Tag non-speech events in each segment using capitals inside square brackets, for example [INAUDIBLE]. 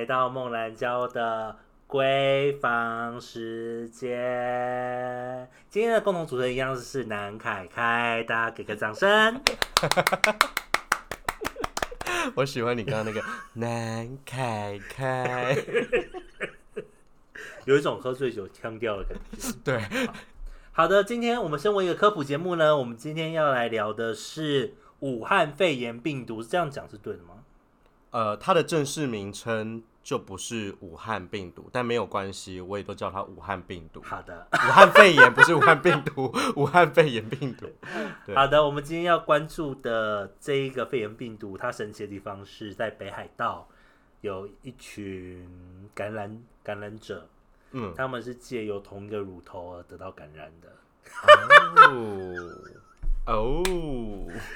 来到梦兰娇的闺房时间。今天的共同主持人一样是南凯凯，大家给个掌声。[LAUGHS] 我喜欢你刚刚那个南凯凯，[LAUGHS] 有一种喝醉酒腔调的感觉。[LAUGHS] 对，好的，今天我们身为一个科普节目呢，我们今天要来聊的是武汉肺炎病毒，是这样讲是对的吗？呃，它的正式名称就不是武汉病毒，但没有关系，我也都叫它武汉病毒。好的，武汉肺炎不是武汉病毒，武汉肺炎病毒。[LAUGHS] 好的，我们今天要关注的这一个肺炎病毒，它神奇的地方是在北海道有一群感染感染者，嗯，他们是借由同一个乳头而得到感染的。哦哦，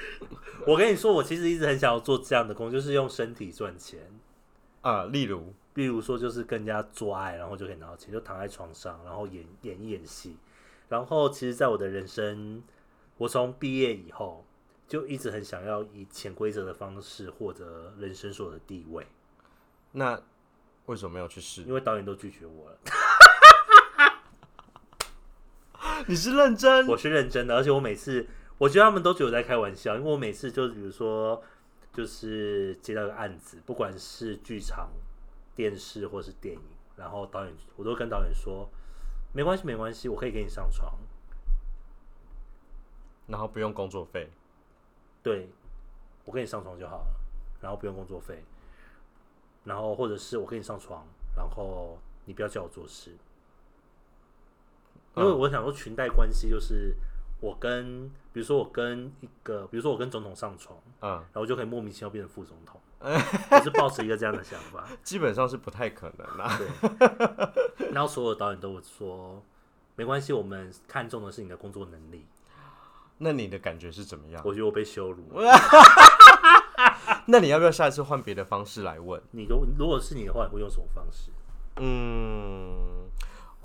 [LAUGHS] 我跟你说，我其实一直很想要做这样的工作，就是用身体赚钱。啊，例如，例如说，就是跟人家做爱，然后就可以拿到钱，就躺在床上，然后演演一演戏。然后，其实，在我的人生，我从毕业以后，就一直很想要以潜规则的方式获得人生所有的地位，那为什么没有去试？因为导演都拒绝我了。[LAUGHS] 你是认真？我是认真的，而且我每次，我觉得他们都觉得我在开玩笑，因为我每次就比如说，就是接到个案子，不管是剧场、电视或是电影，然后导演我都跟导演说，没关系，没关系，我可以给你上床。然后不用工作费，对，我跟你上床就好了，然后不用工作费，然后或者是我跟你上床，然后你不要叫我做事，因为我想说裙带关系就是我跟，比如说我跟一个，比如说我跟总统上床，嗯，然后我就可以莫名其妙变成副总统，[LAUGHS] 我是抱持一个这样的想法，基本上是不太可能啦。对，然后所有导演都会说，没关系，我们看重的是你的工作能力，那你的感觉是怎么样？我觉得我被羞辱了，[LAUGHS] 那你要不要下一次换别的方式来问？你如如果是你的话，你会用什么方式？嗯，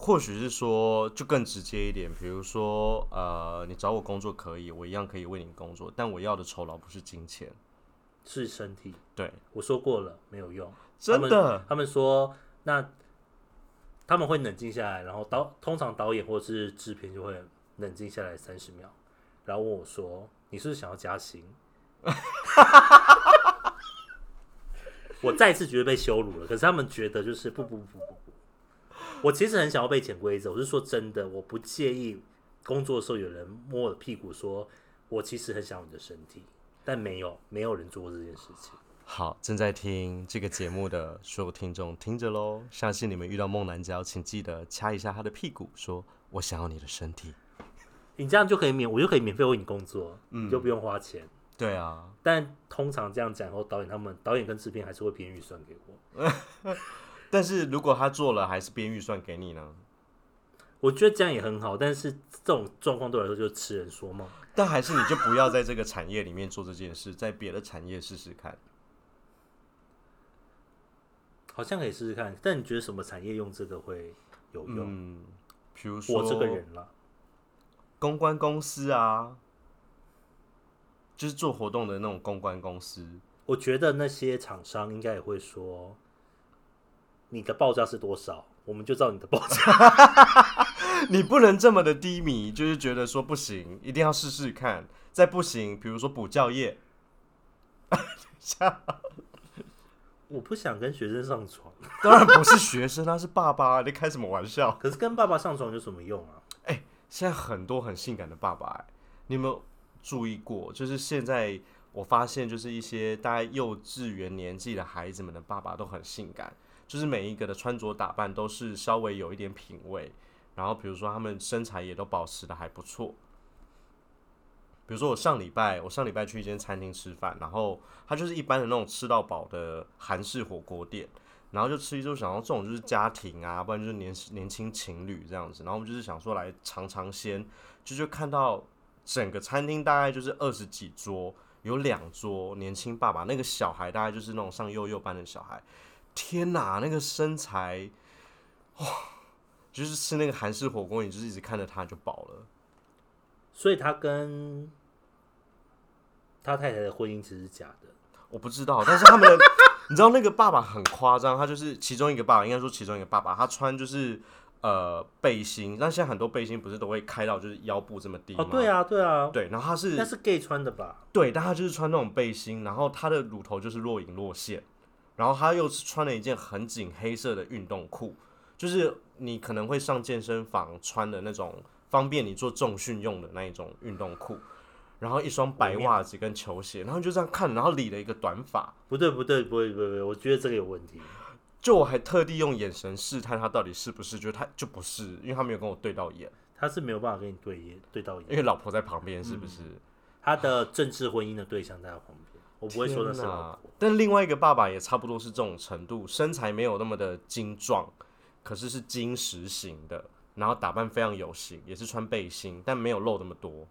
或许是说就更直接一点，比如说呃，你找我工作可以，我一样可以为你工作，但我要的酬劳不是金钱。是身体。对，我说过了，没有用。真的，他们说，那他们会冷静下来，然后导通常导演或者是制片就会冷静下来三十秒，然后问我说：“你是不是想要加薪？” [LAUGHS] 我再次觉得被羞辱了，可是他们觉得就是不不不不不，我其实很想要被潜规则。我是说真的，我不介意工作的时候有人摸我的屁股，说我其实很想要你的身体，但没有，没有人做过这件事情。好，正在听这个节目的所有听众听着喽，相信你们遇到梦男娇，请记得掐一下他的屁股，说我想要你的身体。你这样就可以免，我就可以免费为你工作，嗯你就不用花钱。对啊，但通常这样讲后，导演他们导演跟制片还是会编预算给我。[LAUGHS] 但是如果他做了，还是编预算给你呢？我觉得这样也很好，但是这种状况对我来说就是痴人说梦。但还是你就不要在这个产业里面做这件事，在别的产业试试看。好像可以试试看，但你觉得什么产业用这个会有用？嗯，比如说我这个人了，公关公司啊，就是做活动的那种公关公司。我觉得那些厂商应该也会说，你的报价是多少，我们就照你的报价。[LAUGHS] 你不能这么的低迷，就是觉得说不行，一定要试试看。再不行，比如说补教业，[LAUGHS] 我不想跟学生上床，当然不是学生，他是爸爸，你开什么玩笑？可是跟爸爸上床有什么用啊？哎现在很多很性感的爸爸、哎，你有没有注意过？就是现在我发现，就是一些大概幼稚园年纪的孩子们的爸爸都很性感，就是每一个的穿着打扮都是稍微有一点品味，然后比如说他们身材也都保持的还不错。比如说我上礼拜，我上礼拜去一间餐厅吃饭，然后它就是一般的那种吃到饱的韩式火锅店，然后就吃一就想到这种就是家庭啊，不然就是年年轻情侣这样子，然后我们就是想说来尝尝鲜，就就看到整个餐厅大概就是二十几桌，有两桌年轻爸爸，那个小孩大概就是那种上幼幼班的小孩，天哪，那个身材，哇，就是吃那个韩式火锅，你就是一直看着他就饱了。所以他跟他太太的婚姻其实是假的。我不知道，但是他们的 [LAUGHS] 你知道那个爸爸很夸张，他就是其中一个爸爸，应该说其中一个爸爸，他穿就是呃背心，那现在很多背心不是都会开到就是腰部这么低吗？哦，对啊，对啊，对，然后他是那是 gay 穿的吧？对，但他就是穿那种背心，然后他的乳头就是若隐若现，然后他又是穿了一件很紧黑色的运动裤，就是你可能会上健身房穿的那种方便你做重训用的那一种运动裤，然后一双白袜子跟球鞋，然后就这样看，然后理了一个短发，不对，不对，不对，不对，我觉得这个有问题。就我还特地用眼神试探他到底是不是，觉得他就不是，因为他没有跟我对到眼，他是没有办法跟你对眼对到眼，因为老婆在旁边，是不是？他的政治婚姻的对象在他旁边，我不会说那是老婆。但另外一个爸爸也差不多是这种程度，身材没有那么的精壮，可是是金石型的，然后打扮非常有型，也是穿背心，但没有露那么多。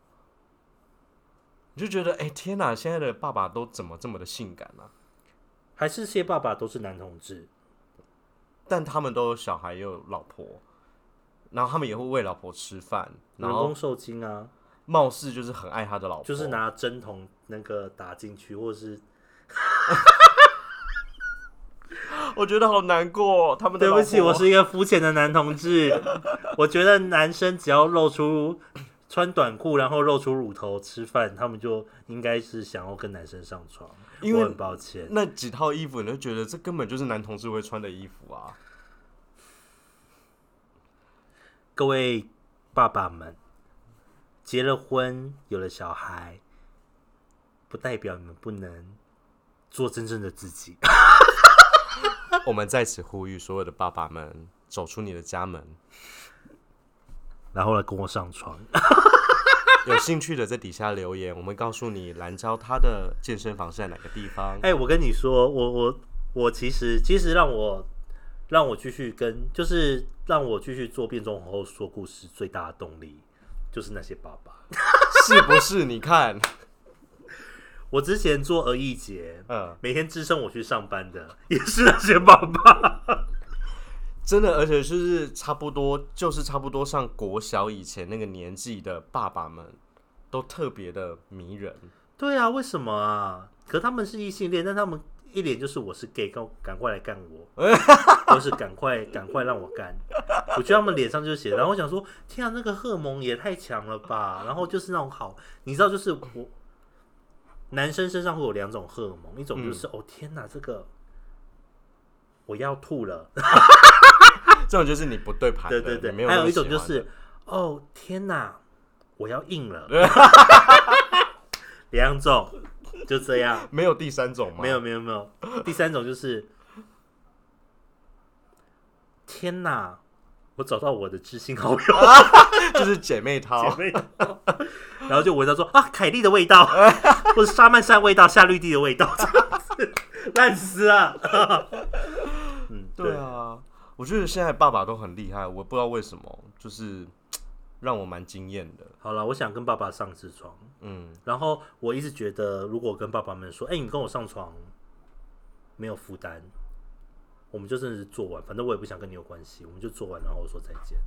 你就觉得，哎、天哪！现在的爸爸都怎么这么的性感啊？还是这些爸爸都是男同志，但他们都有小孩，也有老婆，然后他们也会喂老婆吃饭，然后人工受精啊，貌似就是很爱他的老婆，就是拿针筒那个打进去，或者是 [LAUGHS] 我觉得好难过哦。他们的对不起，老婆我是一个肤浅的男同志。[LAUGHS] 我觉得男生只要露出穿短裤，然后露出乳头吃饭，他们就应该是想要跟男生上床。因为我很抱歉，那几套衣服，你就觉得这根本就是男同志会穿的衣服啊。各位爸爸们，结了婚有了小孩，不代表你们不能做真正的自己。[LAUGHS] 我们在此呼吁所有的爸爸们，走出你的家门。然后来跟我上床。[LAUGHS] 有兴趣的在底下留言，我们告诉你蓝昭他的健身房是在哪个地方。[LAUGHS] 哎、我跟你说，我我我其实其实让我让我继续跟，就是让我继续做变装皇后说故事最大的动力，就是那些爸爸。[LAUGHS] 是不是？你看，[LAUGHS] 我之前做儿艺节，嗯，每天支撑我去上班的 [LAUGHS] 也是那些爸爸。真的，而且就是差不多，就是差不多上国小以前那个年纪的爸爸们，都特别的迷人。对啊，为什么啊？可他们是异性恋，但他们一脸就是我是 gay，赶赶快来干我，[LAUGHS] 或是赶快赶快让我干。我觉得他们脸上就写，然后我想说，天啊，那个荷尔蒙也太强了吧！然后就是那种好，你知道，就是我男生身上会有两种荷尔蒙，一种就是、哦天哪，这个我要吐了，[LAUGHS] 这种就是你不对盘的，对对对，你没有还有一种就是哦天哪，我要硬了，[LAUGHS] 两种就这样。没有第三种吗？没有，没有没有，第三种就是，天哪！我找到我的知心好友 [LAUGHS] 就是姐妹淘姐。妹淘，然后就闻到说啊，凯莉的味道，[LAUGHS] 或者沙曼山味道、夏绿蒂的味道，这样子烂死了。嗯，对啊，我觉得现在爸爸都很厉害，我不知道为什么，就是让我蛮惊艳的。好了，我想跟爸爸上次床，嗯，然后我一直觉得，如果跟爸爸们说，哎、你跟我上床，没有负担，我们就真的是做完，反正我也不想跟你有关系，我们就做完，然后说再见。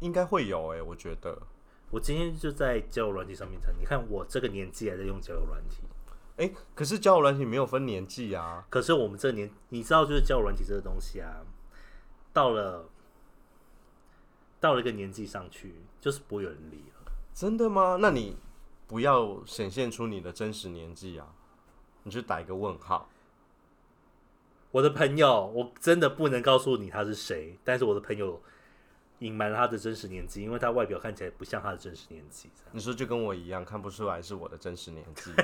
应该会有哎、我觉得。我今天就在交友软体上面谈，你看我这个年纪还在用交友软体，哎、可是交友软体没有分年纪啊。可是我们这个年，你知道，就是交友软体这个东西啊，到了到了一个年纪上去，就是不会有人理了。真的吗？那你不要显现出你的真实年纪啊，你就打一个问号。我的朋友，我真的不能告诉你他是谁，但是我的朋友隐瞒了他的真实年纪，因为他外表看起来不像他的真实年纪。你说就跟我一样，看不出来是我的真实年纪。[LAUGHS]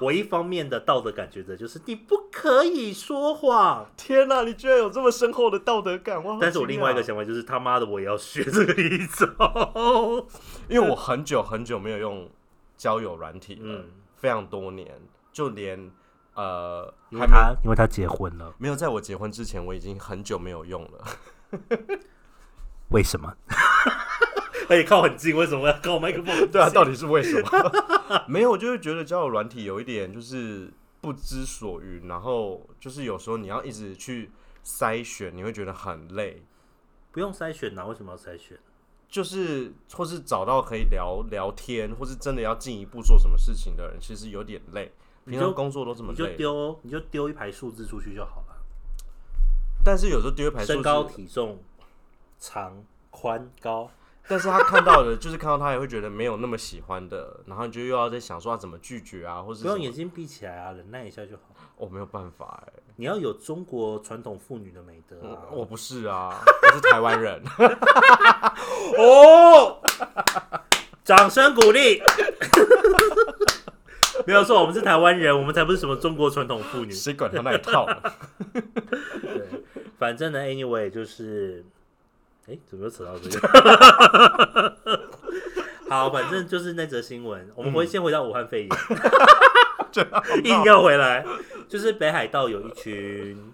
我一方面的道德感觉得就是你不可以说谎，天哪、你居然有这么深厚的道德感！哇！但是我另外一个，想法就是他妈的我也要学这个一招。[LAUGHS] [LAUGHS] 因为我很久很久没有用交友软体了，嗯非常多年，就连呃因为他因为他结婚了，没有在我结婚之前，我已经很久没有用了。[LAUGHS] 为什么？而且靠很近，为什么要靠麦克风？[LAUGHS] 对啊，到底是为什么？[LAUGHS] 没有，我就是觉得交友软体有一点就是不知所云，然后就是有时候你要一直去筛选，你会觉得很累。不用筛选呐、为什么要筛选？就是或是找到可以聊聊天，或是真的要进一步做什么事情的人，其实有点累。平常工作都这么你就，丢你就丢一排数字出去就好了，但是有时候丢一排数身高、体重、长、宽、高，但是他看到的就是看到他也会觉得没有那么喜欢的，然后你就又要在想说要怎么拒绝啊，或是不用眼睛闭起来啊，忍耐一下就好。我没有办法哎、你要有中国传统妇女的美德啊！我不是啊，我是台湾人，哦，掌声鼓励。没有错，我们是台湾人，我们才不是什么中国传统妇女。谁管他那一套？对，反正呢，anyway 就是，哎、怎么又扯到这个？[LAUGHS] 好，反正就是那则新闻，我们回先回到武汉肺炎 [LAUGHS] [LAUGHS] 硬要回来，就是北海道有一群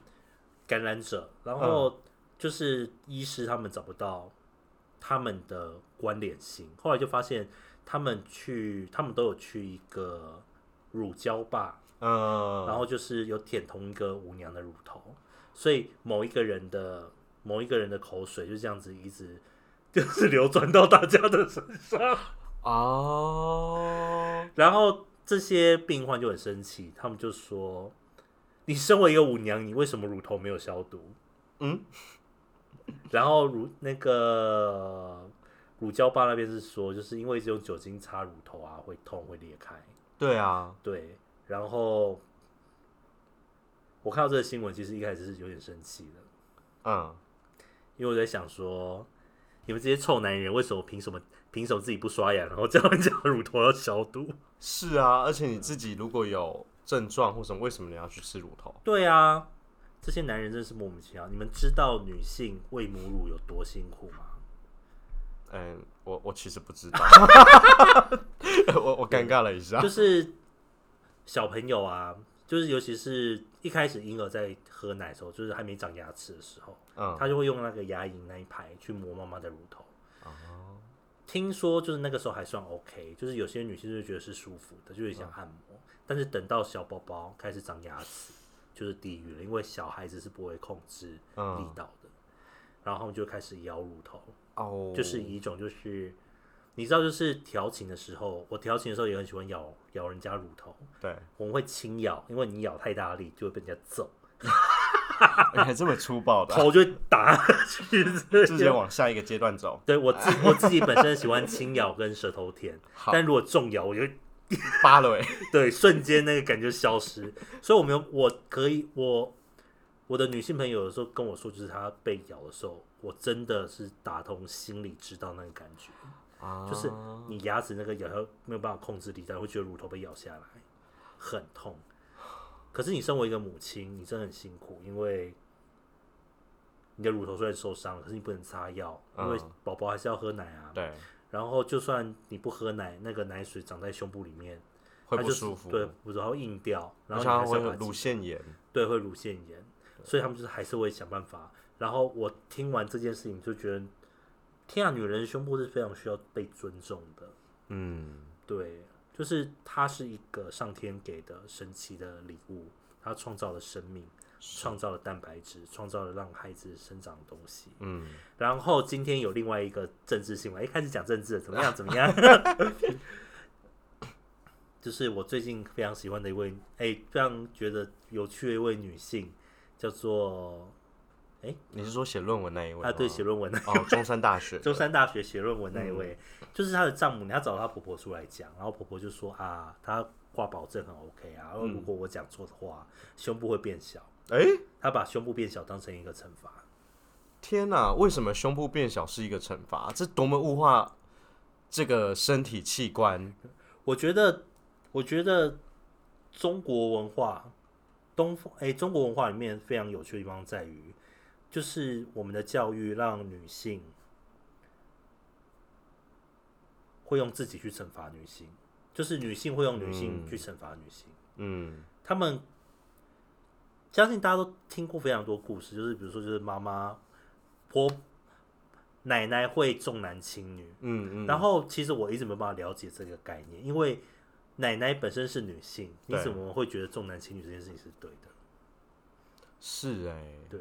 感染者，然后就是医师他们找不到他们的关联性，后来就发现他们去，他们都有去一个乳胶吧，嗯，然后就是有舔同一个舞娘的乳头，所以某一个人的某一个人的口水就这样子一直 [LAUGHS] 就是流转到大家的身上，哦，然后这些病患就很生气，他们就说：“你身为一个舞娘，你为什么乳头没有消毒？”嗯，然后乳那个乳胶吧那边是说，就是因为一直用酒精擦乳头啊，会痛会裂开。对啊，对，然后我看到这个新闻，其实一开始是有点生气的。嗯，因为我在想说，你们这些臭男人为什么凭什么凭什么自己不刷牙，然后叫人家乳头要消毒？是啊，而且你自己如果有症状或什么，为什么你要去吃乳头？对啊，这些男人真是莫名其妙。你们知道女性喂母乳有多辛苦吗？嗯，我我其实不知道 [LAUGHS] [LAUGHS] 我我尴尬了一下。就是小朋友啊，就是尤其是一开始婴儿在喝奶的时候，就是还没长牙齿的时候，嗯，他就会用那个牙龈那一排去磨妈妈的乳头。哦，听说就是那个时候还算 OK，就是有些女性就觉得是舒服的，就会想按摩。但是等到小宝宝开始长牙齿，就是地狱了，因为小孩子是不会控制力嗯，道的，然后就开始咬乳头，哦，就是以一种就是你知道，就是调情的时候，我调情的时候也很喜欢咬咬人家乳头，对，我们会轻咬，因为你咬太大力就会被人家揍，[LAUGHS] 你还这么粗暴的啊，[LAUGHS] 头就会打下去。直接往下一个阶段走，对我自我自己本身喜欢轻咬跟舌头舔，但如果重咬，我就会扒了哎，[LAUGHS] 对，瞬间那个感觉消失。所以我没有，我可以，我我的女性朋友有时候跟我说，就是她被咬的时候，我真的是打通心里知道那个感觉，啊就是你牙齿那个咬下没有办法控制力道，会觉得乳头被咬下来，很痛。可是你身为一个母亲，你真的很辛苦，因为你的乳头虽然受伤了，可是你不能擦药，因为嗯宝宝还是要喝奶啊。对，然后就算你不喝奶，那个奶水长在胸部里面，会它就是不舒服，对，然后硬掉，然后你还会乳腺炎，对，会乳腺炎，所以他们就是还是会想办法。然后我听完这件事情就觉得，天啊，女人的胸部是非常需要被尊重的。嗯，对，就是它是一个上天给的神奇的礼物，它创造了生命，创造了蛋白质，创造了让孩子生长的东西。嗯，然后今天有另外一个政治新闻，一开始讲政治怎么样？怎么样？[LAUGHS] 就是我最近非常喜欢的一位，哎、非常觉得有趣的一位女性，叫做你是说写论文那一位啊，对，写论文的，哦，中山大学，[LAUGHS] 中山大学写论文那一位，[LAUGHS] 就是她的丈母娘，她找她婆婆出来讲，然后婆婆就说啊，她挂保证很 OK 啊，然后如果我讲错的话，胸部会变小，哎，她把胸部变小当成一个惩罚。天哪，为什么胸部变小是一个惩罚？这多么物化这个身体器官？[LAUGHS] 我觉得，我觉得中国文化，东方哎、中国文化里面非常有趣的地方在于，就是我们的教育让女性会用自己去惩罚女性，就是女性会用女性去惩罚女性。嗯，他们相信大家都听过非常多故事，就是比如说，就是妈妈、婆、奶奶会重男轻女，嗯嗯，然后其实我一直没办法了解这个概念，因为奶奶本身是女性，你怎么会觉得重男轻女这件事情是对的？是哎、对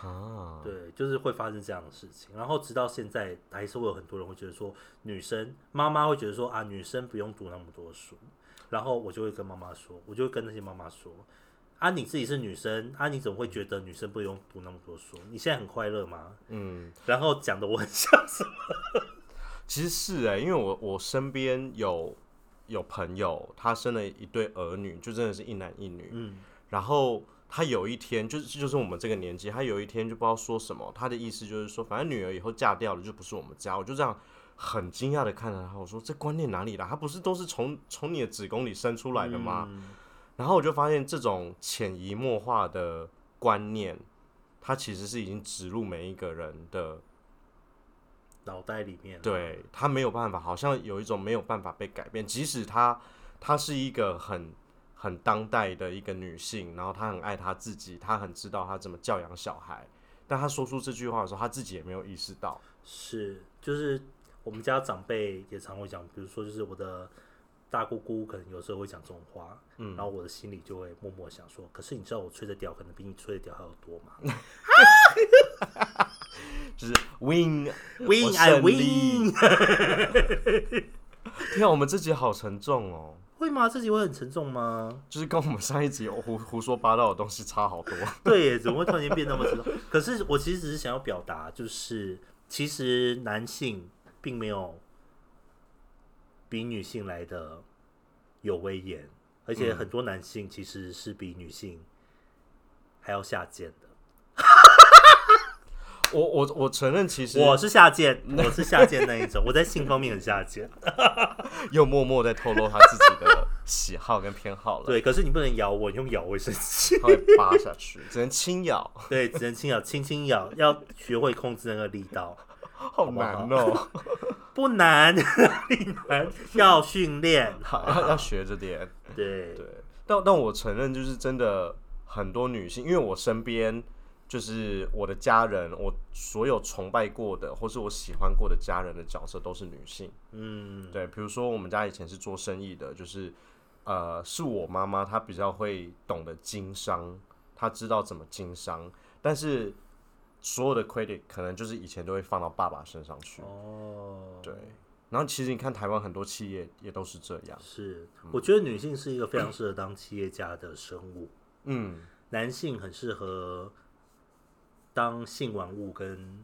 哈，对，就是会发生这样的事情。然后直到现在，还是会有很多人会觉得说，女生妈妈会觉得说啊，女生不用读那么多书。然后我就会跟妈妈说，我就会跟那些妈妈说，啊，你自己是女生，啊，你怎么会觉得女生不用读那么多书？你现在很快乐吗？嗯，然后讲的我很像什么？[LAUGHS] 其实是哎、因为我我身边有有朋友，他生了一对儿女，就真的是一男一女。嗯，然后他有一天，就是就是我们这个年纪，他有一天就不知道说什么，他的意思就是说，反正女儿以后嫁掉了就不是我们家。我就这样很惊讶的看着他，我说这观念哪里来？他不是都是从从你的子宫里生出来的吗？嗯然后我就发现这种潜移默化的观念，它其实是已经植入每一个人的脑袋里面，对他没有办法，好像有一种没有办法被改变，即使他他是一个很很当代的一个女性，然后她很爱她自己，她很知道她怎么教养小孩，但她说出这句话的时候，她自己也没有意识到。是，就是我们家长辈也常会讲，比如说就是我的大姑姑可能有时候会讲这种话，嗯，然后我的心里就会默默想说，可是你知道我吹的屌可能比你吹的屌还要多吗 [LAUGHS] 就是 win？Win [LAUGHS] 我 I 胜 win，[LAUGHS] 天啊，我们自己好沉重哦，会吗？这集会很沉重吗？就是跟我们上一集胡胡说八道的东西差好多。[LAUGHS] 对耶，怎么会突然间变那么沉重？[LAUGHS] 可是我其实只是想要表达，就是其实男性并没有比女性来的有威严，而且很多男性其实是比女性还要下贱的。我我我承认，其实我是下贱，我是下贱那一种，我在性方面很下贱。[LAUGHS] 又默默在透露他自己的喜好跟偏好了。对，可是你不能咬我，你用咬我会生气。他会扒下去，只能轻咬，[LAUGHS] 对，只能轻咬，轻轻咬，要学会控制那个力道，[LAUGHS] 好难哦、不难？要训练。好，要要学着点。对，对，但但我承认，就是真的很多女性，因为我身边就是我的家人，我所有崇拜过的或是我喜欢过的家人的角色都是女性。嗯，对，比如说我们家以前是做生意的，就是呃，是我妈妈，她比较会懂得经商，她知道怎么经商，但是所有的 credit 可能就是以前都会放到爸爸身上去。哦，对，然后其实你看台湾很多企业也都是这样。是，我觉得女性是一个非常适合当企业家的生物，嗯，男性很适合当性玩物跟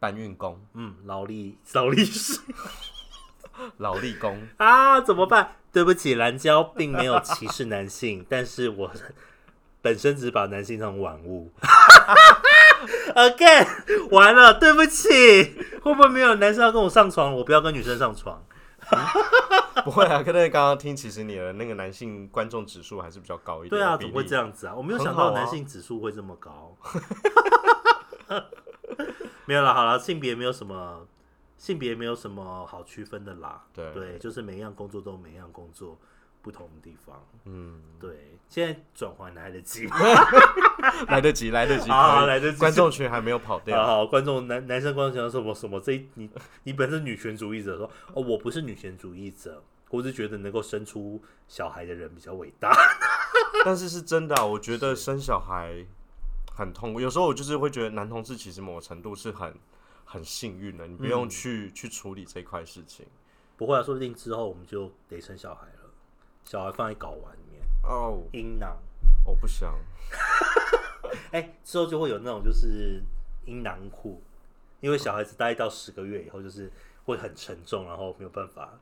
搬运工、嗯劳力劳力士 [LAUGHS] 劳力工，[LAUGHS] 啊，怎么办？对不起，蓝椒并没有歧视男性，但是我本身只把男性当玩物。Again，完了，对不起，会不会没有男生要跟我上床？我不要跟女生上床。[LAUGHS] 不会啊，可能刚刚听，其实你的那个男性观众指数还是比较高一点。对啊，怎么会这？样子啊？我没有想到男性指数会这么高。没有了，好了，性别没有什么，性别没有什么好区分的啦。对对，就是每一样工作都每一样工作不同的地方。嗯，对，现在转换来得及吗？[LAUGHS] 来得及，来得及，好好可以来得及观众群还没有跑掉。好，观众男男生观众想什么什么？这一你你本身女权主义者说哦，我不是女权主义者，我是觉得能够生出小孩的人比较伟大。[LAUGHS] 但是是真的啊、我觉得生小孩很痛苦。有时候我就是会觉得男同志其实某程度是很很幸运的，你不用去、去处理这块事情。不会啊，说不定之后我们就得生小孩了，小孩放在睾丸里面，哦，阴囊。我不想。[LAUGHS] 哎、之后就会有那种就是阴囊裤，因为小孩子大概到十个月以后，就是会很沉重，然后没有办法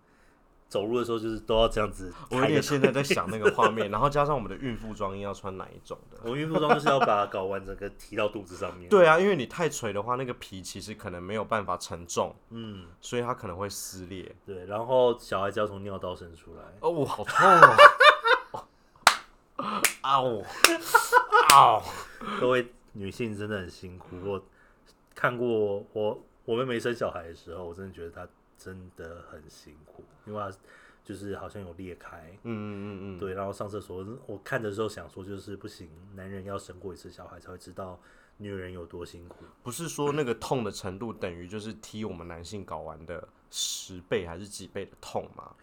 走路的时候，就是都要这样子我有。点现在在想那个画面，[LAUGHS] 然后加上我们的孕妇装应要穿哪一种的？我们孕妇装就是要把睾丸整个提到肚子上面。[LAUGHS] 对啊，因为你太垂的话，那个皮其实可能没有办法承重，嗯，所以它可能会撕裂。对，然后小孩就要从尿道生出来。哦，好痛哦！嗷嗷！各位女性真的很辛苦，我看过我我妹妹生小孩的时候，我真的觉得她真的很辛苦，因为她就是好像有裂开。嗯嗯嗯嗯，对，然后上厕所，我看的时候想说，就是不行，男人要生过一次小孩才会知道女人有多辛苦。不是说那个痛的程度等于就是踢我们男性睾丸的十倍还是几倍的痛吗？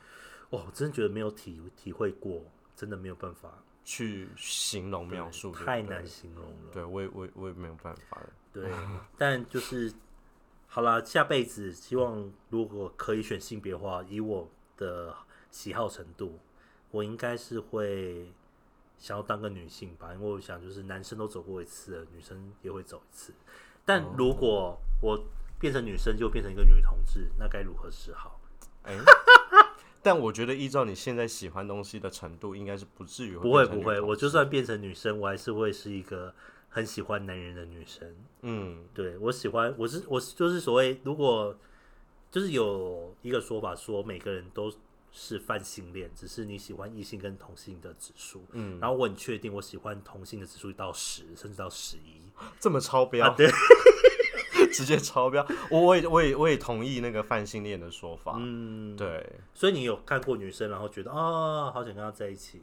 哦，我真的觉得没有体体会过，真的没有办法去形容描述，太难形容了。对我也我也我也没有办法了。对，但就是好啦，下辈子希望如果可以选性别的话，以我的喜好程度，我应该是会想要当个女性吧，因为我想就是男生都走过一次了，女生也会走一次。但如果我变成女生，就变成一个女同志，那该如何是好？哎、但我觉得依照你现在喜欢东西的程度，应该是不至于不会不会，我就算变成女生，我还是会是一个很喜欢男人的女生。嗯对我喜欢，我是我是就是所谓，如果就是有一个说法说每个人都是泛性恋，只是你喜欢异性跟同性的指数。嗯，然后我很确定，我喜欢同性的指数到十，甚至到十一。这么超标，啊对，[LAUGHS] 直接超标。我我也我也我也同意那个泛性恋的说法。嗯，。对，所以你有看过女生，然后觉得啊、好想跟她在一起，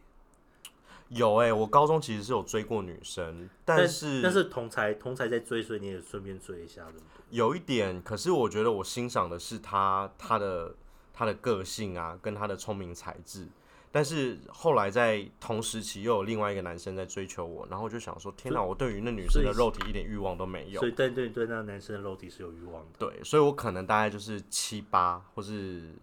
有哎、我高中其实是有追过女生，但是但是同才同才在追，所以你也顺便追一下，对不对？有一点，可是我觉得我欣赏的是他他的他的个性啊，跟他的聪明才智。但是后来在同时期又有另外一个男生在追求我，然后我就想说，天哪，我对于那女生的肉体一点欲望都没有所。以对对对，那个男生的肉体是有欲望的。对，所以我可能大概就是七八，或是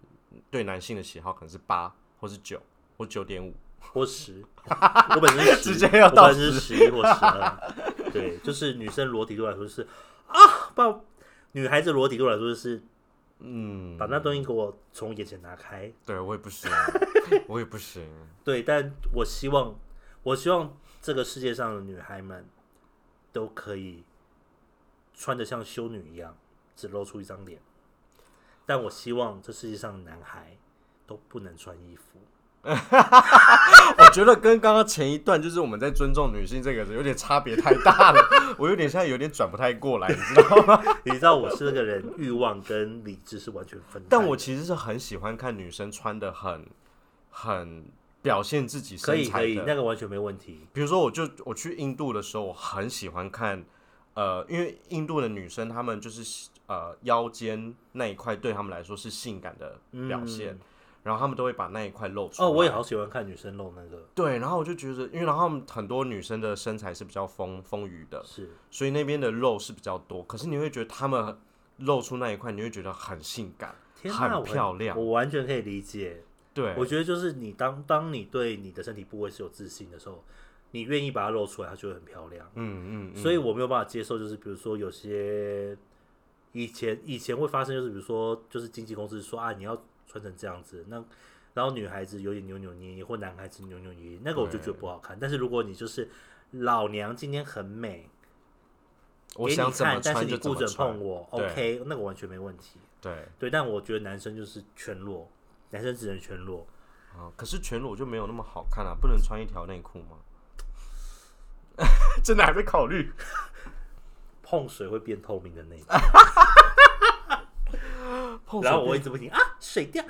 对男性的喜好可能是八，或是九，或九点五。或十，我本身是十，直接要到十一或十二。对，就是女生裸体对我来说是啊，把女孩子裸体对我来说就是嗯，把那东西给我从眼前拿开。对我也不行，[LAUGHS] 我也不行。对，但我希望，我希望这个世界上的女孩们都可以穿的像修女一样，只露出一张脸。但我希望这世界上的男孩都不能穿衣服。[LAUGHS] 我觉得跟刚刚前一段就是我们在尊重女性这个有点差别太大了，[LAUGHS] 我有点现在有点转不太过来，你知道吗？[LAUGHS] 你知道我是那个人，欲望跟理智是完全分的。但我其实是很喜欢看女生穿的很很表现自己可以可以，身材的。那个完全没问题。比如说，我就我去印度的时候，我很喜欢看，呃，因为印度的女生她们就是呃腰间那一块对她们来说是性感的表现，然后他们都会把那一块露出哦，我也好喜欢看女生露那个，对，然后我就觉得，因为然后她们很多女生的身材是比较丰丰腴的，是所以那边的肉是比较多。可是你会觉得他们露出那一块，你会觉得很性感，天，很漂亮。我完全可以理解。对，我觉得就是你当当你对你的身体部位是有自信的时候，你愿意把它露出来，它就会很漂亮。嗯嗯嗯，所以我没有办法接受，就是比如说有些以前以前会发生，就是比如说就是经纪公司说啊你要穿成这样子，那然后女孩子有点扭扭捏捏，或男孩子扭扭捏捏，那个我就觉得不好看。但是如果你就是老娘今天很美，给你我想怎么看，但是穿你不准就怎么穿碰。我对，OK，那个完全没问题。对对，但我觉得男生就是全裸，男生只能全裸。啊，可是全裸就没有那么好看啊，不能穿一条内裤吗？[LAUGHS] 真的还在考虑。[LAUGHS] 碰水会变透明的那种，碰然后我一直不停啊，水掉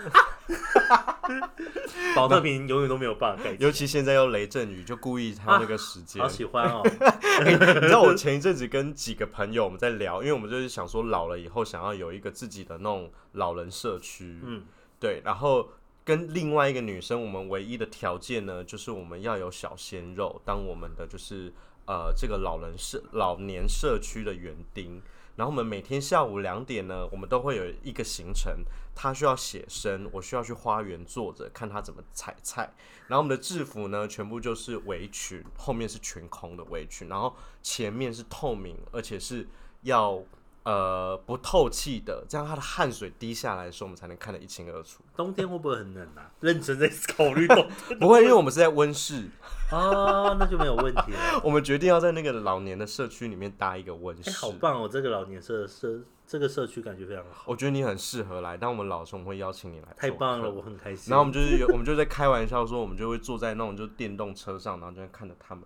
啊，[LAUGHS] 保特瓶永远都没有办法盖起，尤其现在又雷阵雨，就故意挑那个时间。好喜欢哦。[LAUGHS] 你知道我前一阵子跟几个朋友我们在聊，因为我们就是想说老了以后想要有一个自己的那种老人社区，嗯，对，然后跟另外一个女生，我们唯一的条件呢，就是我们要有小鲜肉当我们的就是呃这个老人社老年社区的园丁。然后我们每天下午两点呢，我们都会有一个行程，他需要写生，我需要去花园坐着看他怎么采菜。然后我们的制服呢，全部就是围裙，后面是全空的围裙，然后前面是透明，而且是要呃不透气的，这样它的汗水滴下来的时候，我们才能看得一清二楚。冬天会不会很冷啊？认真在考虑冬 [LAUGHS] 不会，因为我们是在温室，啊，那就没有问题了。[LAUGHS] 我们决定要在那个老年的社区里面搭一个温室。哎、好棒哦！这个老年社社这个社区感觉非常好，我觉得你很适合来，当我们老的时候，我们会邀请你来。太棒了，！我很开心。然后我们就是有，我们就在开玩笑说，我们就会坐在那种就电动车上，然后就在看着他们，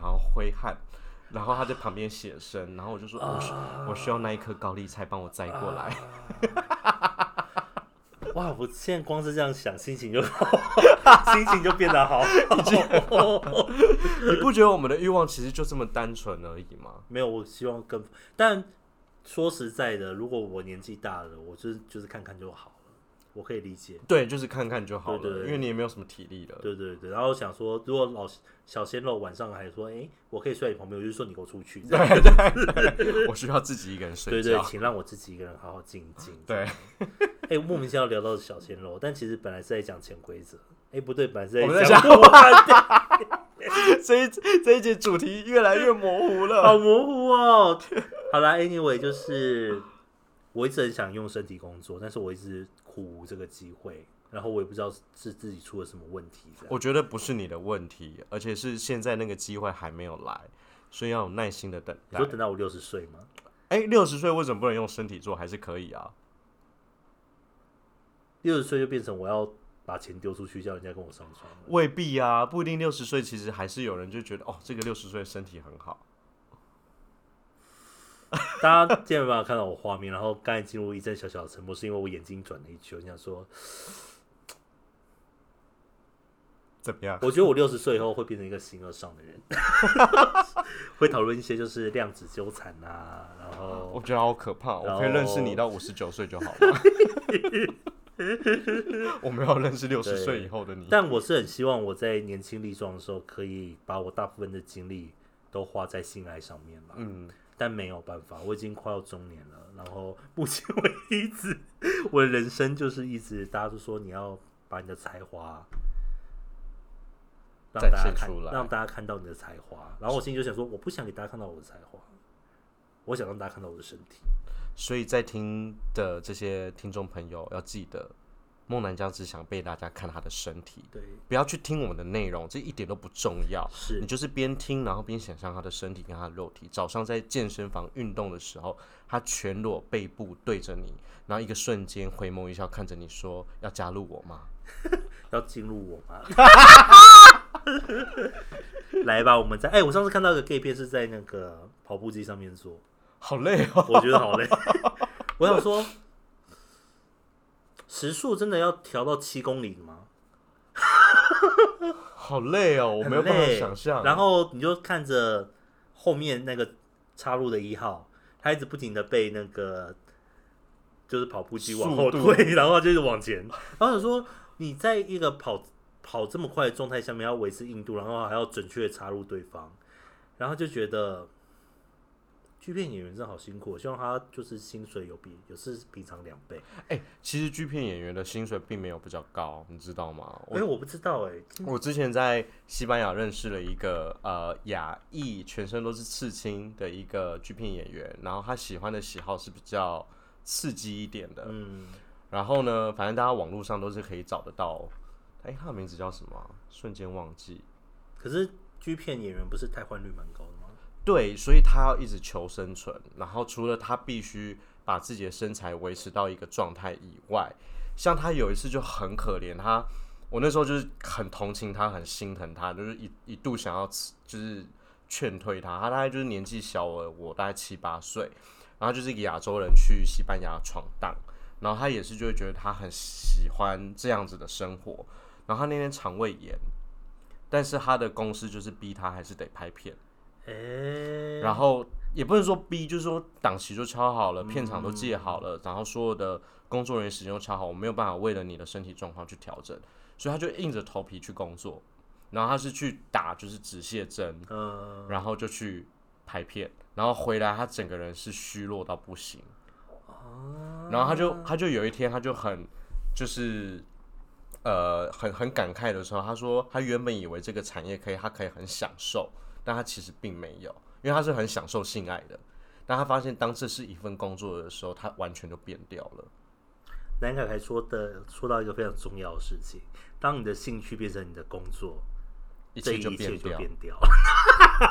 然后挥汗，然后他在旁边写生，然后我就说，我需我需要那一颗高丽菜，帮我摘过来。[LAUGHS] 哇！我现在光是这样想，心情就 [LAUGHS] 心情就变得好。[LAUGHS] 你不觉得我们的欲望其实就这么单纯而已吗？没有，我希望更，但说实在的，如果我年纪大了，我就是就是看看就好了，我可以理解。对，就是看看就好了，对对对因为你也没有什么体力了。对对对，然后想说，如果老小鲜肉晚上还说，哎、我可以睡在你旁边，我就说你给我出去。这样我需要自己一个人睡对对，觉。请让我自己一个人好好静一静。对，哎、莫名其妙聊到小鲜肉，但其实本来是在讲潜规则。哎、不对，本来是在讲 [LAUGHS] 这一这一节主题越来越模糊了好。模糊哦。好啦 a n y w a y 就是我一直很想用身体工作，但是我一直苦无这个机会，然后我也不知道是自己出了什么问题。我觉得不是你的问题，而且是现在那个机会还没有来，所以要有耐心的等待你说。等到我六十岁吗？哎，六十岁为什么不能用身体做？还是可以啊。六十岁就变成我要把钱丢出去，叫人家跟我上床。未必啊，不一定六十岁，其实还是有人就觉得哦，这个六十岁身体很好。[LAUGHS] 大家今天没办法看到我画面，然后刚才进入一阵小小的沉默，是因为我眼睛转了一圈，我想说，怎么样？我觉得我六十岁以后会变成一个形而上的人，[LAUGHS] 会讨论一些就是量子纠缠啊，然后我觉得好可怕，我可以认识你到五十九岁就好了。[LAUGHS] 我没有认识六十岁以后的你。但我是很希望我在年轻力壮的时候，可以把我大部分的精力都花在性爱上面吧。嗯，但没有办法，我已经快要中年了。然后目前为止，我的人生就是一直大家都说你要把你的才华让展大家看现出来让大家看到你的才华。然后我心里就想说，我不想给大家看到我的才华，我想让大家看到我的身体。所以在听的这些听众朋友要记得，梦南江只想被大家看他的身体，对，不要去听我们的内容，这一点都不重要。是你就是边听，然后边想象他的身体跟他的肉体。早上在健身房运动的时候，他全裸背部对着你，然后一个瞬间回眸一笑看着你说：“要加入我吗 [LAUGHS] 要进入我吗？[LAUGHS] 来吧，我们在哎、我上次看到一个 gay 片是在那个跑步机上面做，？”好累哦。我觉得好累。[LAUGHS] 我想说，时速真的要调到七公里吗？[LAUGHS] 好累哦，我没有办法想象。然后你就看着后面那个插入的一号，他一直不停的被那个就是跑步机往后推，[LAUGHS] 然后就是往前。然后想说，你在一个跑跑这么快的状态下面要维持硬度，然后还要准确地插入对方，然后就觉得。剧片演员真的好辛苦，我希望他就是薪水有比有是平常两倍。哎、其实剧片演员的薪水并没有比较高，你知道吗？哎、我不知道哎、我之前在西班牙认识了一个呃亚裔，全身都是刺青的一个剧片演员，然后他喜欢的喜好是比较刺激一点的。嗯，然后呢，反正大家网络上都是可以找得到。哎、他的名字叫什么啊、瞬间忘记。可是剧片演员不是汰换率蛮高？对，所以他要一直求生存，然后除了他必须把自己的身材维持到一个状态以外，像他有一次就很可怜，他我那时候就是很同情他，很心疼他，就是一一度想要就是劝退他，他大概就是年纪小我我大概七八岁，然后就是一个亚洲人去西班牙闯荡，然后他也是就会觉得他很喜欢这样子的生活，然后他那天肠胃炎，但是他的公司就是逼他还是得拍片。哎、然后也不能说逼，就是说档期就敲好了，片场都借好了，然后所有的工作人员时间都敲好，我没有办法为了你的身体状况去调整，所以他就硬着头皮去工作，然后他是去打就是止泻针，嗯，然后就去拍片，然后回来他整个人是虚弱到不行，然后他就他就有一天他就很就是。呃，很很感慨的时候，他说他原本以为这个产业可以，他可以很享受，但他其实并没有，因为他是很享受性爱的。但他发现当这是一份工作的时候，他完全就变掉了。南凯凯说的说到一个非常重要的事情，当你的兴趣变成你的工作，一切就变掉，变掉。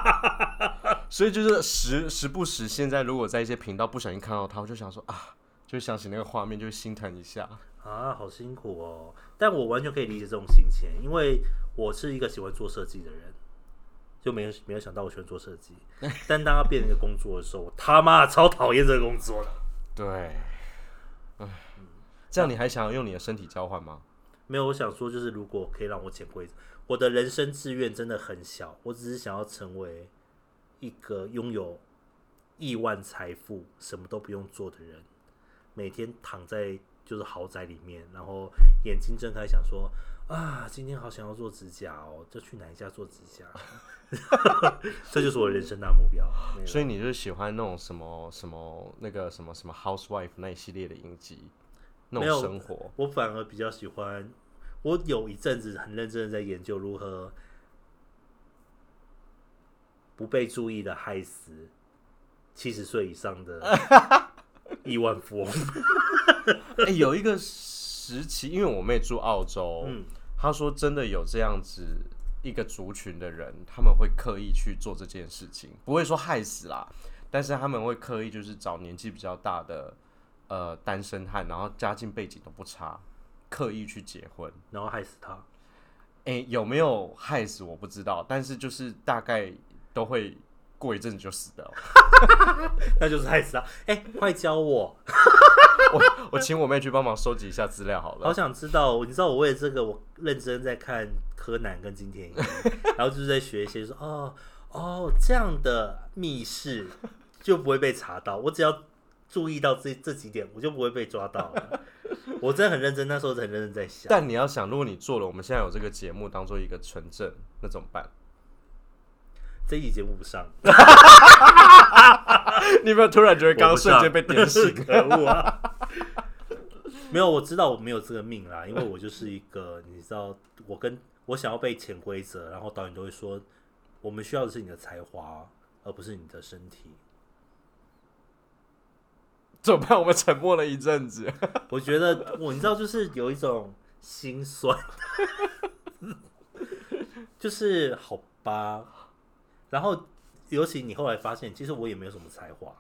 [LAUGHS] 所以就是时时不时，现在如果在一些频道不小心看到他，我就想说啊，就想起那个画面，就会心疼一下。啊，好辛苦哦！但我完全可以理解这种心情，因为我是一个喜欢做设计的人，就没有没有想到我喜欢做设计。但当他变成一个工作的时候，我他妈超讨厌这个工作的。对，唉，这样你还想要用你的身体交换吗？没有，我想说，就是如果可以让我潜规则，我的人生志愿真的很小，我只是想要成为一个拥有亿万财富、什么都不用做的人，每天躺在就是豪宅里面，然后眼睛睁开，想说啊，今天好想要做指甲哦，就去哪一家做指甲，[LAUGHS] 这就是我的人生大目标。所以你就是喜欢那种什么什么那个什么什么 housewife 那一系列的影集，那种生活。我反而比较喜欢，我有一阵子很认真的在研究如何不被注意的害死七十岁以上的 [LAUGHS] 亿万富翁。[LAUGHS] 哎、有一个时期，因为我妹住澳洲，嗯，她说真的有这样子一个族群的人，他们会刻意去做这件事情，不会说害死啦，但是他们会刻意就是找年纪比较大的呃单身汉，然后家境背景都不差，刻意去结婚。然后害死他。哎、有没有害死我不知道，但是就是大概都会过一阵子就死掉了。[LAUGHS] 那就是害死他。哎、快教我，[LAUGHS] [LAUGHS] 我 [LAUGHS] 我请我妹去帮忙收集一下资料好了。好想知道。你知道我为了这个，我认真在看柯南跟金田一，然后就是在学一些说，哦哦，这样的密室就不会被查到。我只要注意到这这几点，我就不会被抓到了。[LAUGHS] 我真的很认真，那时候很认真在想。但你要想，如果你做了，我们现在有这个节目当做一个纯正，那怎么办？这一集节目不上，[LAUGHS] 你有没有突然觉得刚瞬间被点醒？可恶啊！[LAUGHS] 没有，我知道我没有这个命啦，因为我就是一个，你知道，我跟我想要被潜规则，然后导演都会说，我们需要的是你的才华，而不是你的身体。怎么办？我们沉默了一阵子。[LAUGHS] 我觉得我你知道，就是有一种心酸，就是好吧。然后，尤其你后来发现，其实我也没有什么才华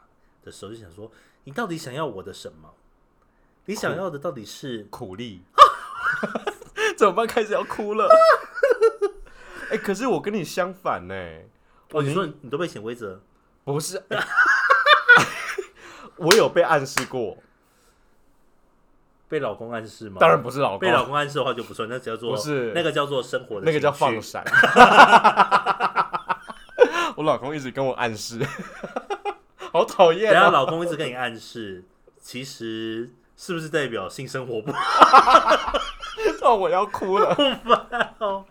的时候，就想说，你到底想要我的什么？你想要的到底是苦力，[LAUGHS] 怎么办？开始要哭了。[LAUGHS] 哎、可是我跟你相反呢、哦？你说你都被潜规则，不是，[LAUGHS] 我有被暗示过，被老公暗示吗？当然不是老公，被老公暗示的话就不算，那叫做不是那个叫做生活的那个叫放闪。我老公一直跟我暗示，[LAUGHS] 好讨等厌啊！下老公一直跟你暗示，其实是不是代表性生活不好让 [LAUGHS] 我要哭了，[LAUGHS] 好？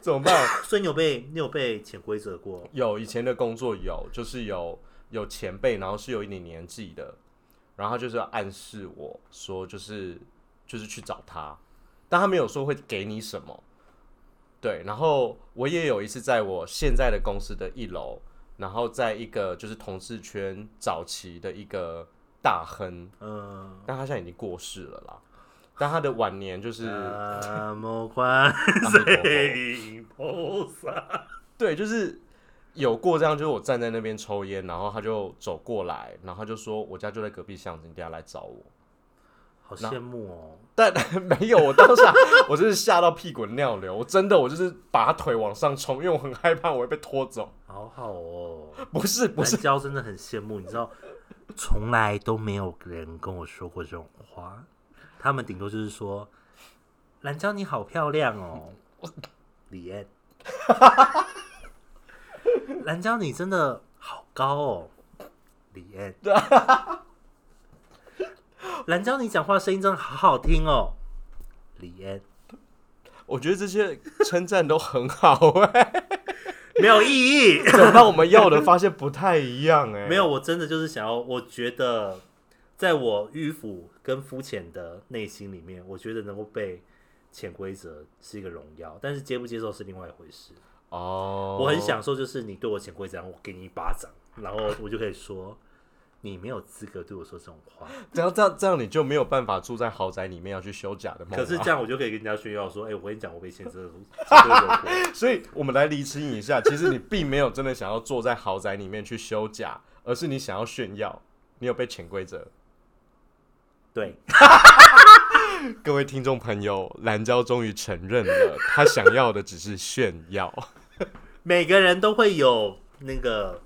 怎么办？所以你有被你有被潜规则过？有以前的工作有，就是有有前辈，然后是有一点年纪的，然后就是要暗示我说，就是就是去找他，但他没有说会给你什么。对，然后我也有一次在我现在的公司的一楼，然后在一个就是同事圈早期的一个大亨，嗯，但他现在已经过世了啦。但他的晚年就是。[LAUGHS] 对，就是有过这样，就是我站在那边抽烟，然后他就走过来，然后他就说我家就在隔壁巷子，你等下来找我。好羡慕哦！但 [LAUGHS] 没有，我当下我真是吓到屁滚尿流，我真的我就是把腿往上冲，因为我很害怕我会被拖走。好好哦，不是不是娇，真的很羡慕，你知道，从来都没有人跟我说过这种话，他们顶多就是说，蓝娇你好漂亮哦，[LAUGHS] 李艳，[LAUGHS] 蓝娇你真的好高哦，李安，蓝娇你讲话声音真的好好听哦，李安，我觉得这些称赞都很好哎、没有意义。怎么办？我们要的发现不太一样哎、没有，我真的就是想要，我觉得在我迂腐跟肤浅的内心里面，我觉得能够被潜规则是一个荣耀，但是接不接受是另外一回事。哦，我很享受，就是你对我潜规则，然后我给你一巴掌，然后我就可以说你没有资格对我说这种话。[LAUGHS] 这样这样这样你就没有办法住在豪宅里面要去休假的梦、啊。可是这样我就可以跟人家炫耀说，哎、我跟你讲，我被潜规则潜规则过。所以我们来厘清一下，其实你并没有真的想要坐在豪宅里面去休假，而是你想要炫耀，你有被潜规则。对，[LAUGHS] 各位听众朋友，蓝娇终于承认了，他想要的只是炫耀。[LAUGHS] 每个人都会有那个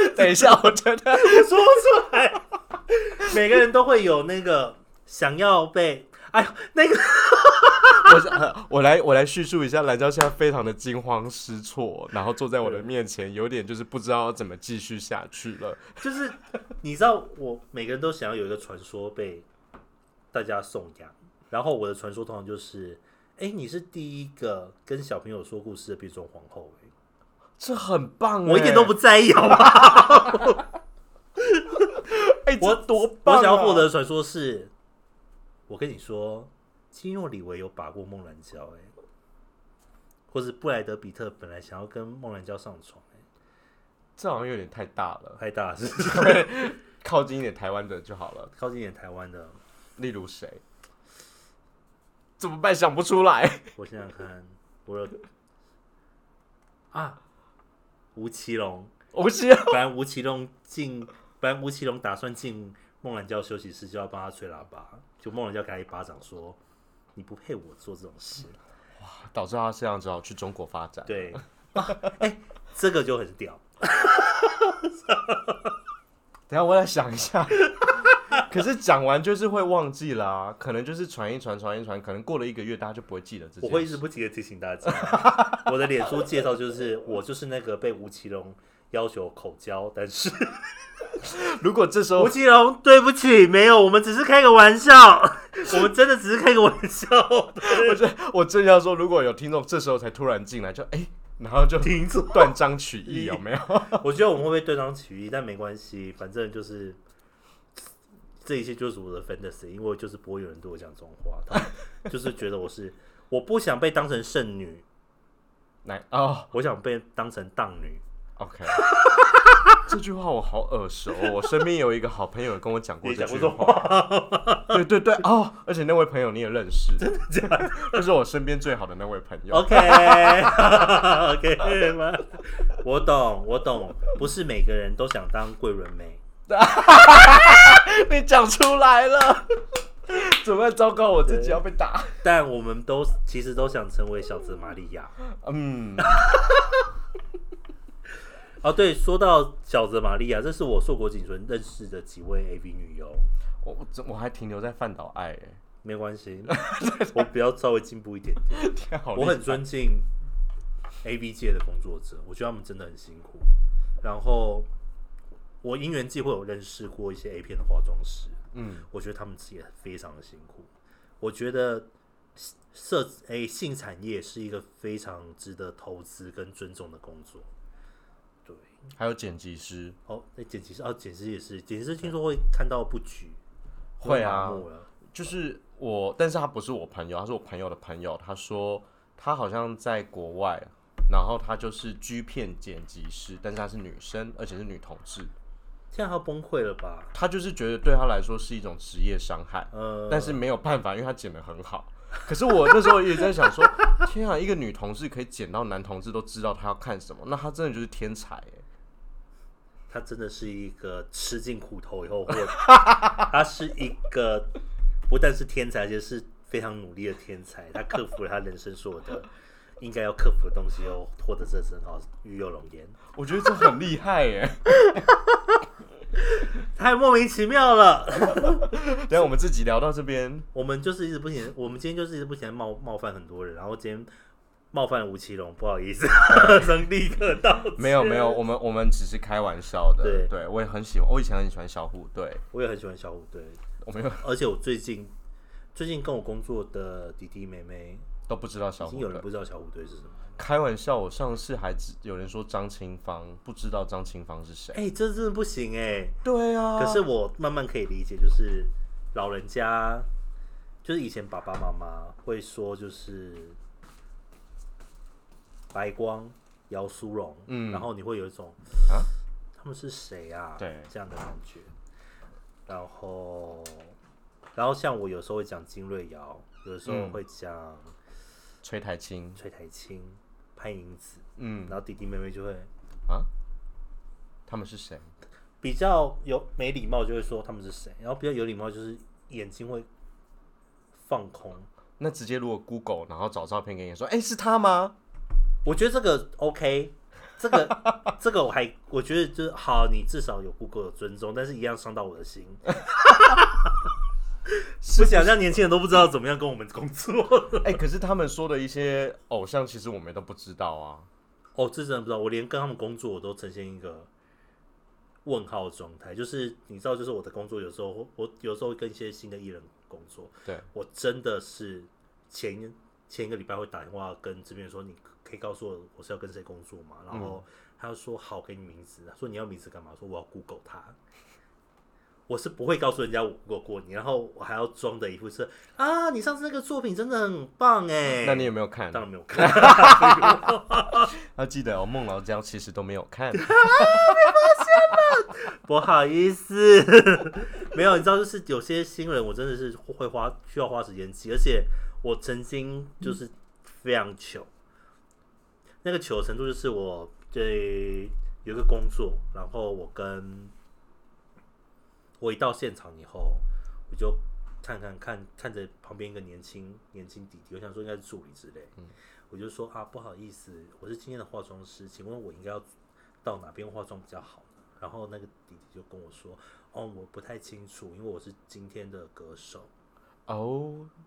[LAUGHS] 等一下，我真的说不出来，[LAUGHS] 每个人都会有那个想要被，哎呦，那个 [LAUGHS] 我我来我来叙述一下，蓝娇现在非常的惊慌失措，然后坐在我的面前，有点就是不知道要怎么继续下去了。就是你知道，我每个人都想要有一个传说被大家颂扬，然后我的传说通常就是，哎、你是第一个跟小朋友说故事的变装皇后、欸，这很棒欸，我一点都不在意，好吗？[LAUGHS] 哎、我多棒、啊！我想要获得的传说是，我跟你说，金诺里维有把过孟兰娇，哎，或是布莱德比特本来想要跟孟兰娇上床，哎，这好像有点太大了，太大是 [LAUGHS] 靠近一点台湾的就好了。靠近一点台湾的，例如谁？怎么办？想不出来。我想想看，我有 [LAUGHS] 啊，吴奇隆，吴奇本来吴奇隆进，本来吴奇隆打算进孟兰娇休息室，就要帮他吹喇叭，就孟兰娇给他一巴掌，说你不配我做这种事。哇导致他这样只好去中国发展。对，这个就很屌。[LAUGHS] 等下我来想一下。[LAUGHS] 可是讲完就是会忘记啦，可能就是传一传传一传，可能过了一个月，大家就不会记得这件事。我会一直不停的提醒大家，[LAUGHS] 我的脸书介绍就是我就是那个被吴奇隆要求口交，但是 [LAUGHS] 如果这时候吴奇隆对不起，没有，我们只是开个玩笑，我们真的只是开个玩笑，我觉得我正要说，如果有听众这时候才突然进来，就哎、然后就听错。断章取义，有没有？我觉得我们会不会断章取义，但没关系，反正就是这一切就是我的 fantasy，因为就是不会有人对我讲这种话，他 [LAUGHS] 就是觉得我是我不想被当成剩女，来哦我想被当成荡女。，OK。这句话我好耳熟哦，我身边有一个好朋友跟我讲过你这句讲过这种话。对对对，哦，而且那位朋友你也认识，真的假的？就是我身边最好的那位朋友。OK [LAUGHS] OK 吗？我懂，我懂，不是每个人都想当桂纶镁。[LAUGHS] [LAUGHS] 你讲出来了，[LAUGHS] 怎么办？糟糕，我自己要被打。但我们都其实都想成为小泽玛利亚。嗯，[LAUGHS] 哦，对，说到小泽玛利亚，这是我硕果仅存认识的几位 AV 女优，我我我还停留在范岛爱哎，没关系，我比较稍微进步一点点。天啊好我很尊敬 AV 界的工作者，我觉得他们真的很辛苦。然后我因缘际会有认识过一些 A 片的化妆师，嗯，我觉得他们自己也非常的辛苦。我觉得色诶、性产业是一个非常值得投资跟尊重的工作。对，还有剪辑师，哦，那剪辑师哦，剪辑师也是，剪辑师听说会看到布局，会啊。就是我，但是他不是我朋友，他是我朋友的朋友。他说他好像在国外，然后他就是 G 片剪辑师，但是她是女生，而且是女同志。现在他崩溃了吧？他就是觉得对他来说是一种职业伤害，呃，但是没有办法，因为他剪得很好。可是我那时候也在想说，[LAUGHS] 天啊，一个女同志可以剪到男同志都知道他要看什么，那他真的就是天才哎。他真的是一个吃尽苦头以后，或他是一个不但是天才，而且是非常努力的天才。他克服了他人生所有的 [LAUGHS] 应该要克服的东西，又获得这很好鱼有容颜，我觉得这很厉害哎。[LAUGHS] [LAUGHS] 太莫名其妙了。[LAUGHS] 等下我们自己聊到这边，我们就是一直不停，我们今天就是一直不停地冒冒犯很多人，然后今天冒犯吴奇隆，不好意思，[LAUGHS] 能立刻道歉。没有没有，我们我们只是开玩笑的。对对我也很喜欢，我以前很喜欢小虎队，我也很喜欢小虎队，我没有而且我最近最近跟我工作的弟弟妹妹，都不知道小已经虎队。有人不知道小虎队是什么。开玩笑，我上次还有人说张清芳，不知道张清芳是谁。哎、这真的不行哎、对啊。可是我慢慢可以理解，就是老人家，就是以前爸爸妈妈会说，就是白光、姚苏荣，嗯。然后你会有一种啊？他们是谁啊？对。这样的感觉。然后，然后像我有时候会讲金瑞瑶，有的时候嗯。会讲崔台青，崔台青、潘迎紫，嗯然后弟弟妹妹就会啊，他们是谁？比较有没礼貌，就会说他们是谁，然后比较有礼貌就是眼睛会放空。那直接如果 Google 然后找照片给你说，哎、是他吗？我觉得这个 OK，这个 [LAUGHS] 这个我还我觉得就是好，你至少有 Google 的尊重，但是一样伤到我的心。[LAUGHS] 不想让年轻人都不知道怎么样跟我们工作。[LAUGHS] 哎、可是他们说的一些偶像，其实我们都不知道啊。哦，这真的不知道，我连跟他们工作我都呈现一个问号状态。就是你知道，就是我的工作有时候我有时候会跟一些新的艺人工作，对，我真的是前前一个礼拜会打电话跟这边说，你可以告诉我我是要跟谁工作吗？然后他就说好，给你名字。他说你要名字干嘛？说我要 Google 他。我是不会告诉人家我过过年，然后我还要装的一副是啊，你上次那个作品真的很棒哎。那你有没有看？当然没有看。要记得哦，孟老姜其实都没有看。[LAUGHS] 被发现了不好意思，[LAUGHS] 没有。你知道，就是有些新人，我真的是会花需要花时间记，而且我曾经就是非常糗。那个糗的程度就是我对有一个工作，然后我跟。我一到现场以后，我就看看看看着旁边一个年轻年轻弟弟，我想说应该是助理之类，嗯我就说啊不好意思，我是今天的化妆师，请问我应该要到哪边化妆比较好呢？然后那个弟弟就跟我说，哦我不太清楚，因为我是今天的歌手。哦。[LAUGHS]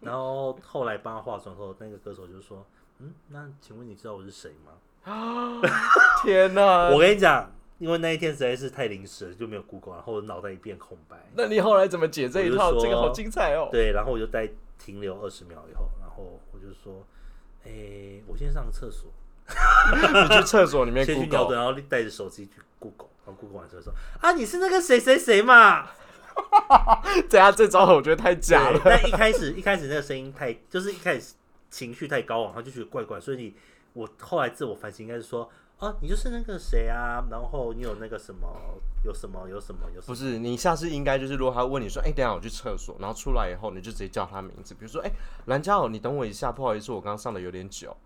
然后后来帮他化妆后，那个歌手就说，嗯，那请问你知道我是谁吗？啊！[LAUGHS] 天哪！我跟你讲，因为那一天实在是太临时了，就没有 Google，然后我脑袋一片空白。那你后来怎么解这一套？这个好精彩哦！对，然后我就待停留二十秒以后，然后我就说：“哎，我先上个厕所。”你去厕所里面 [LAUGHS] 先去尿的，然后带着手机去 Google，然后 Google 完之后说：“啊，你是那个谁谁谁嘛？” [LAUGHS] 等下这招我觉得太假了。但一开始一开始那个声音太，就是一开始情绪太高昂，他就觉得怪怪，所以你。我后来自我反省，应该是说，哦，你就是那个谁啊？然后你有那个什么，有什么，有什么，有什么？不是，你下次应该就是，如果他问你说，哎，等下我去厕所，然后出来以后，你就直接叫他名字，比如说，哎，蓝佳偶，你等我一下，不好意思，我刚刚上的有点久。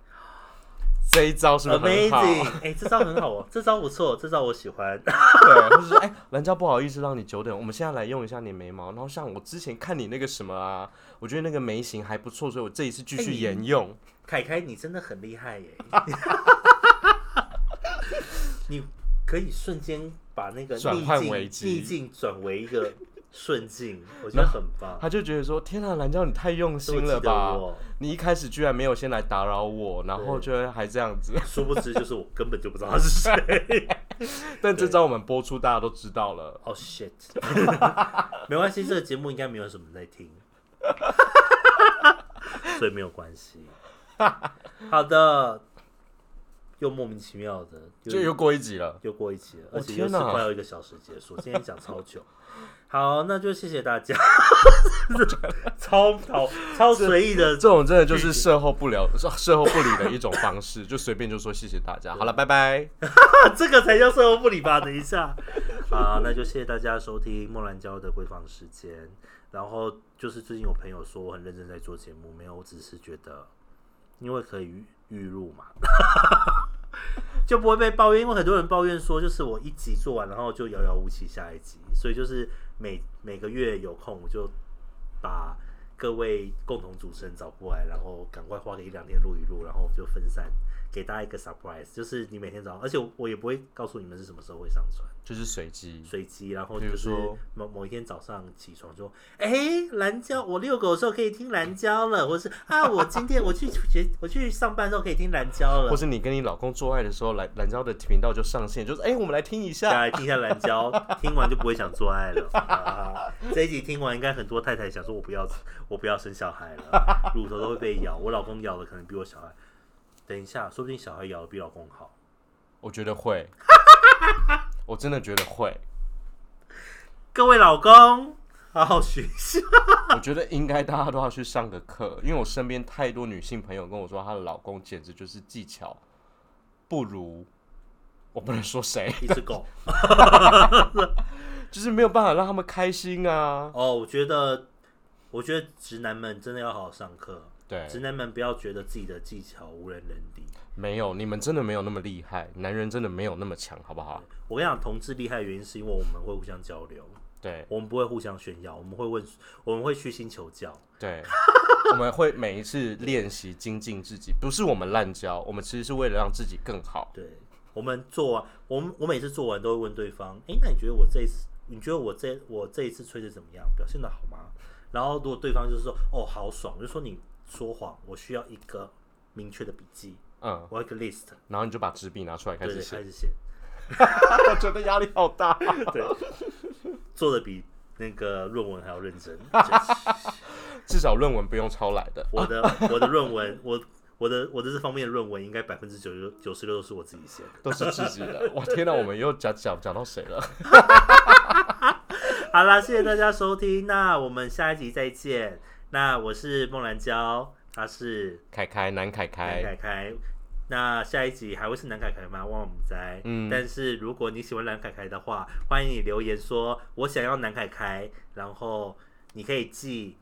这一招是不是很好？[LAUGHS] 哎，这招很好哦，这招不错，这招我喜欢。[LAUGHS] 对，就是说，哎，蓝娇不好意思让你久等，我们现在来用一下你眉毛。然后像我之前看你那个什么啊，我觉得那个眉形还不错，所以我这一次继续沿用。凯凯，你真的很厉害耶！[LAUGHS] 你可以瞬间把那个转换为逆境转为一个。顺境，我觉得很棒。他就觉得说：“天啊，蓝娇你太用心了吧！你一开始居然没有先来打扰我，然后就还这样子。殊不知就是我根本就不知道他是谁。[LAUGHS] 但这招我们播出，大家都知道了。哦 shit！[LAUGHS] 没关系，这个节目应该没有什么在听，所以没有关系。[LAUGHS] 好的，又莫名其妙的，就又过一集了，又过一集了，而且又是快要一个小时结束。今天讲超久。好，那就谢谢大家。[LAUGHS] 超超超随意的，这种真的就是售后不了、[LAUGHS] 售后不理的一种方式，就随便就说谢谢大家。好了，拜拜。这个才叫售后不理吧？等一下。好，那就谢谢大家收听莫兰娇的闺房时间。然后就是最近有朋友说我很认真在做节目，没有，我只是觉得因为可以预录嘛。[LAUGHS] 就不会被抱怨，因为很多人抱怨说，就是我一集做完，然后就遥遥无期下一集，所以就是每每个月有空，我就把各位共同主持人找过来，然后赶快花个一两天录一录，然后就分散。给大家一个 surprise，就是你每天早上，而且我也不会告诉你们是什么时候会上传，就是随机，随机，然后就是某某一天早上起床说，哎，蓝胶，我遛狗的时候可以听蓝胶了，或是啊，我今天我去学，[LAUGHS] 我去上班的时候可以听蓝胶了，或是你跟你老公做爱的时候，蓝蓝胶的频道就上线，就是哎，我们来听一下，来听一下蓝胶，听完就不会想做爱了。[LAUGHS] 这一集听完，应该很多太太想说，我不要，我不要生小孩了，乳头都会被咬，我老公咬的可能比我小孩。等一下，说不定小孩咬的比老公好。我觉得会，[LAUGHS] 我真的觉得会。各位老公，好好学习。[LAUGHS] 我觉得应该大家都要去上个课，因为我身边太多女性朋友跟我说，她的老公简直就是技巧不如，我不能说谁，一只狗，[LAUGHS] 就是没有办法让他们开心啊。哦，我觉得，我觉得直男们真的要好好上课。对，直男们不要觉得自己的技巧无人能敌。没有，你们真的没有那么厉害，男人真的没有那么强，好不好？我跟你讲，同志厉害的原因是因为我们会互相交流，对，我们不会互相炫耀，我们会问，我们会虚心求教，对，[LAUGHS] 我们会每一次练习精进自己，不是我们滥交，我们其实是为了让自己更好。对，我们做完，我们我每次做完都会问对方，哎，那你觉得我这一次，你觉得我这我这一次吹的怎么样？表现的好吗？然后如果对方就是说，哦，好爽，就说你。说谎，我需要一个明确的笔记，嗯，我要一个 list，然后你就把纸笔拿出来开始写，开始写，我 [LAUGHS] 觉得压力好大，[LAUGHS] 对，做的比那个论文还要认真，[LAUGHS] 至少论文不用抄来的，我的我的论文，我我的我的这方面的论文应该百分之九十九十六都是我自己写的。都是自己的。哇，天哪，我们又讲讲讲到谁了？好啦，谢谢大家收听，那我们下一集再见。那我是孟兰娇，他是凯凯，南凯南凯，凯凯。那下一集还会是南凯凯吗？忘了不在。嗯但是如果你喜欢南凯凯的话，欢迎你留言说我想要南凯凯，然后你可以寄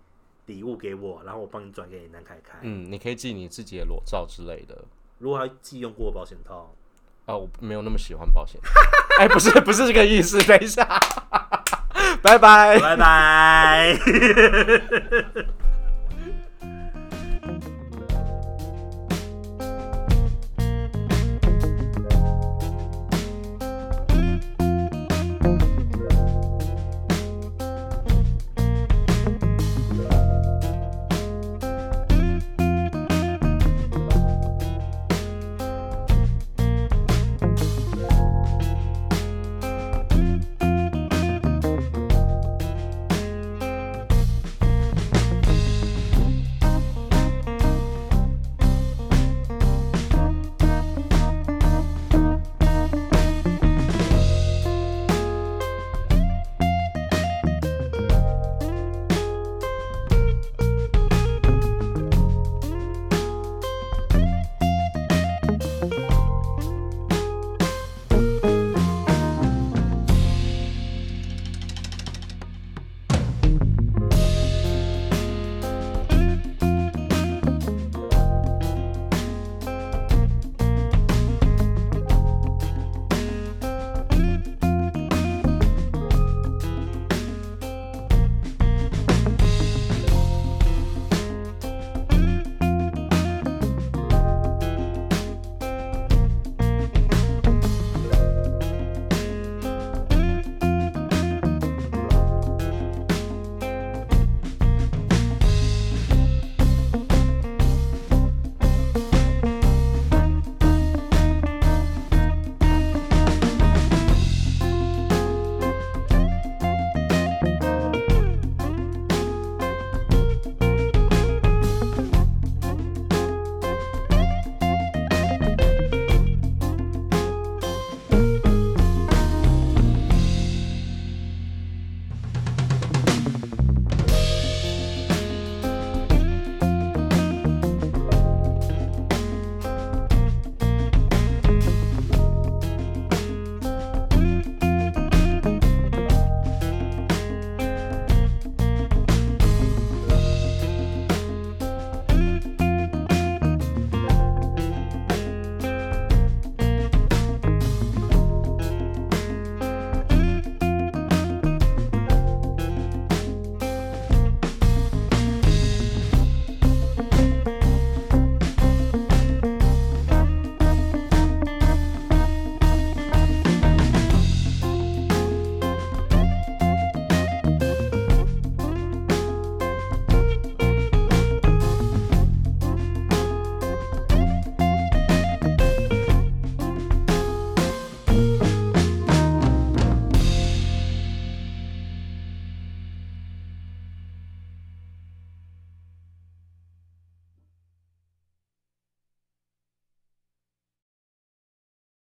礼物给我，然后我帮你转给南凯凯。嗯，你可以寄你自己的裸照之类的。如果要寄用过保险套，啊，我没有那么喜欢保险。[LAUGHS] 哎，不是，不是这个意思。等一下，[LAUGHS] 拜拜。拜拜。[LAUGHS]